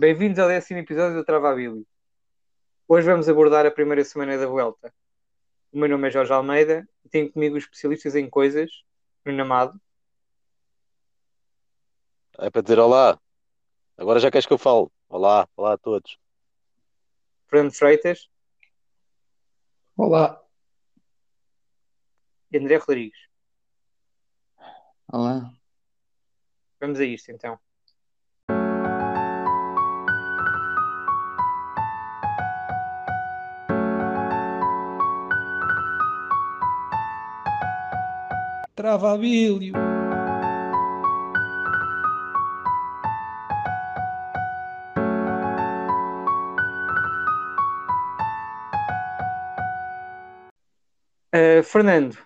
Bem-vindos ao décimo episódio do Travabilly. Hoje vamos abordar a primeira semana da Vuelta. O meu nome é Jorge Almeida e tenho comigo os especialistas em coisas, Bruno Amado, É para dizer olá. Agora já queres que eu fale. Olá, olá a todos. Fernando Freitas Olá. e André Rodrigues. Olá. Vamos a isto então. Travabilho. Uh, Fernando,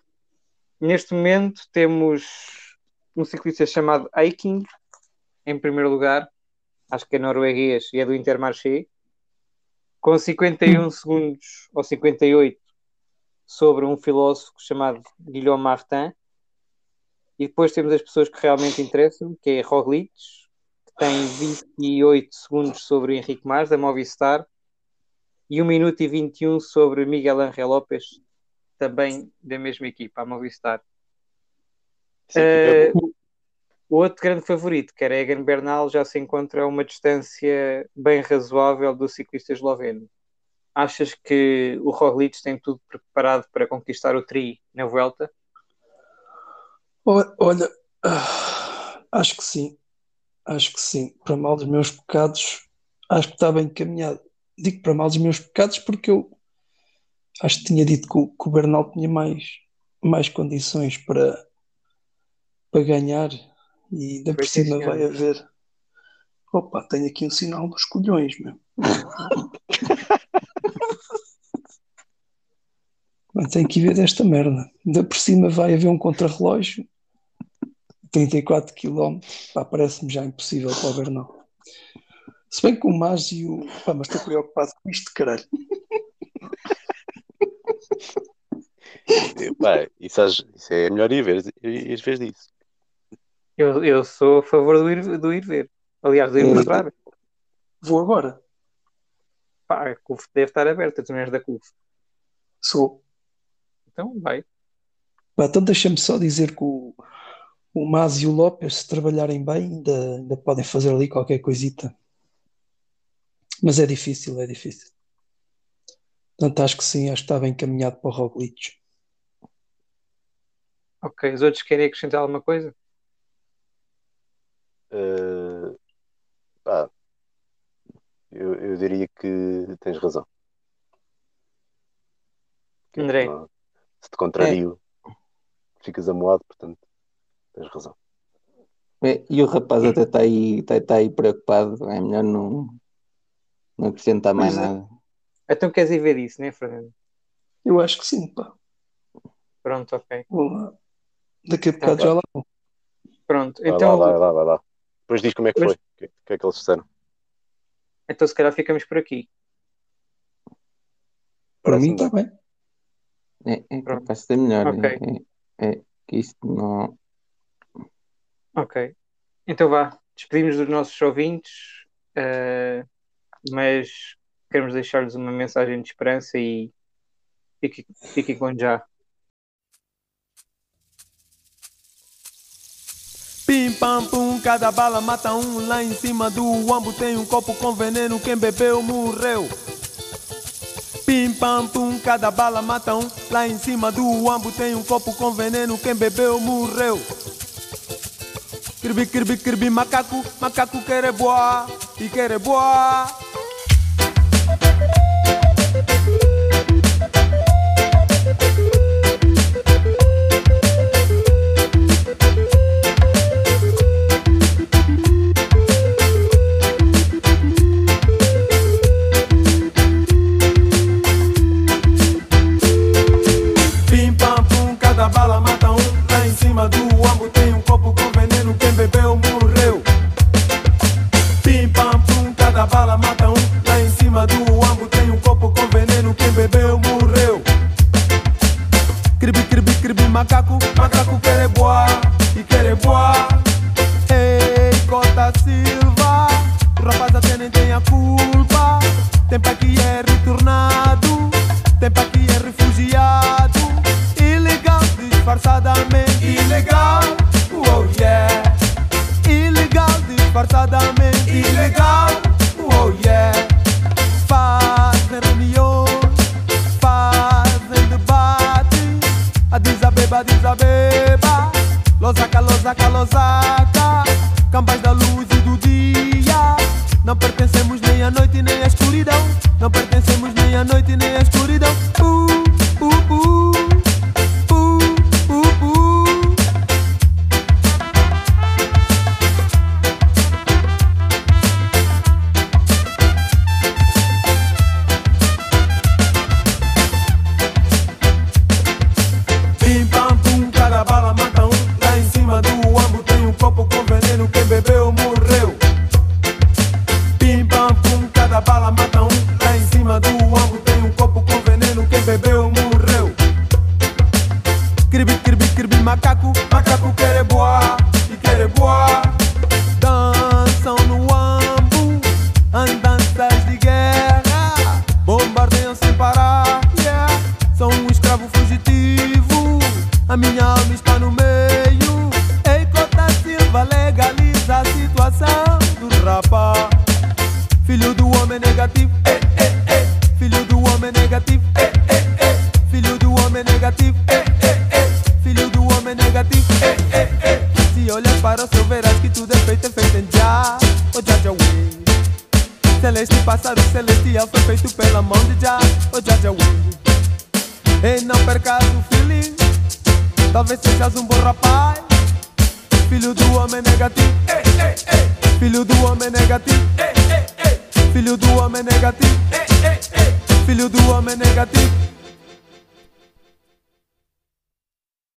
neste momento temos um ciclista chamado Aiking em primeiro lugar, acho que é norueguês e é do Intermarché, com 51 segundos ou 58 sobre um filósofo chamado Guilherme Martin. E depois temos as pessoas que realmente interessam, que é Roglic, que tem 28 segundos sobre Henrique Mas, da Movistar, e 1 minuto e 21 sobre Miguel Angel Lopes, também da mesma equipa, a Movistar. Boa. o outro grande favorito, que era Egan Bernal, já se encontra a uma distância bem razoável do ciclista esloveno. Achas que o Roglic tem tudo preparado para conquistar o Tri na Vuelta? Olha, ah, acho que sim. Acho que sim. Para mal dos meus pecados, acho que está bem encaminhado. Digo para mal dos meus pecados porque eu acho que tinha dito que o, que o Bernal tinha mais, mais condições para, para ganhar e ainda por cima vai haver. Opa, tenho aqui um sinal dos colhões, meu. Mas tenho que ir ver desta merda. Ainda por cima vai haver um contrarrelógio, 34 km. Pá, parece-me já impossível para o Bernal. Se bem que o Mas e o. Pá, mas estou preocupado com isto, caralho. Pá, isso, isso é melhor ir ver, ir ver disso. Eu, eu sou a favor do ir, do ir ver. Aliás, do ir Hum. mostrar. Vou agora. Pá, a CUF deve estar aberta, tu não és da CUF. Sou. Então, vai. Pá, então deixa-me só dizer que o, o Mas e o Lopes, se trabalharem bem, ainda, ainda podem fazer ali qualquer coisita. Mas é difícil, é difícil. Portanto, acho que sim, acho que está bem encaminhado para o Roglic. Ok, os outros querem acrescentar alguma coisa? Eh, pá, eu, eu diria que tens razão. André. se te contrario, ficas amoado, portanto, tens razão. É, e o rapaz até está aí, tá, tá aí preocupado, é melhor não, não acrescentar mais Pois é. nada. Então queres ir ver isso, né, Fernando? Eu acho que sim, pá. Pronto, ok. Vou lá. Daqui a bocado já lá vou. Pronto, Vai então, lá, vai lá, vai lá. Depois diz como é que Pois- foi, o que, que é que eles disseram. então se calhar ficamos por aqui. Para mim está bem. É, é Pronto. capaz de ser melhor. Ok. É, é que isto não. Ok. Então vá, despedimos dos nossos ouvintes, eh, mas queremos deixar-lhes uma mensagem de esperança e fiquem, fiquem com já. Pim pam pum, cada bala mata um. Lá em cima do ambo tem um copo com veneno. Quem bebeu morreu. Pim pam pum, cada bala mata um. Lá em cima do ambo tem um copo com veneno. Quem bebeu morreu. Kirbi, kirbi, kirbi, macaco, macaco quer boa e quer boa. Boa. Ei, Cota Silva, o rapaz até nem tem culpa. Tempo aqui é retornado, tempo aqui é refugiado. Ilegal, disfarçadamente. Ilegal, oh yeah. Ilegal, disfarçadamente. Ilegal, oh yeah. Fazem reuniões, fazem debate. A desabeba, desabeba. Losaca, losaca, losaca. Cambais da luz o que tudo é feito, é feito em Jah, oh Jah Jah Way. Celeste pássaro celestial foi feito pela mão de Jah, oh Jah Jah Way. E não percas o feeling, talvez sejas um bom rapaz. Filho do homem negativo, eh, eh, eh. Filho do homem negativo, eh, eh, eh. Filho do homem negativo, eh, eh, eh. Filho do homem negativo,